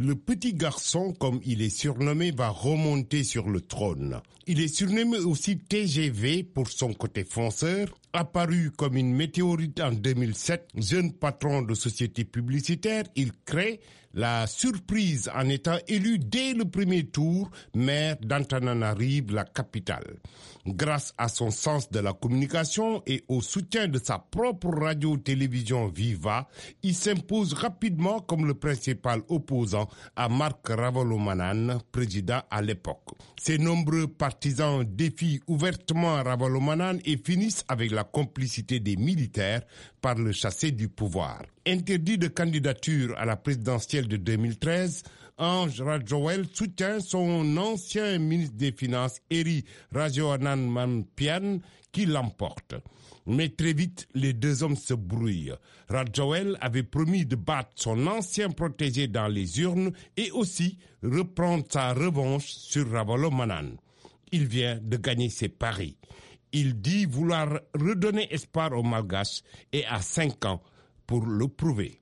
le petit garçon, comme il est surnommé, va remonter sur le trône. Il est surnommé aussi TGV pour son côté fonceur. Apparu comme une météorite en 2007, jeune patron de société publicitaire, il crée la surprise en étant élu dès le premier tour maire d'Antananarive, la capitale. Grâce à son sens de la communication et au soutien de sa propre radio-télévision Viva, il s'impose rapidement comme le principal opposant à Marc Ravalomanan, président à l'époque. Ses nombreux partisans défient ouvertement Ravalomanan et finissent avec la complicité des militaires par le chasser du pouvoir. Interdit de candidature à la présidentielle de 2013, Ange Rajoel soutient son ancien ministre des Finances, Eri Rajoanan Manpian, qui l'emporte. Mais très vite, les deux hommes se brouillent. Rajoel avait promis de battre son ancien protégé dans les urnes et aussi reprendre sa revanche sur Ravalomanan. Il vient de gagner ses paris. Il dit vouloir redonner espoir aux Malgaches et à cinq ans pour le prouver.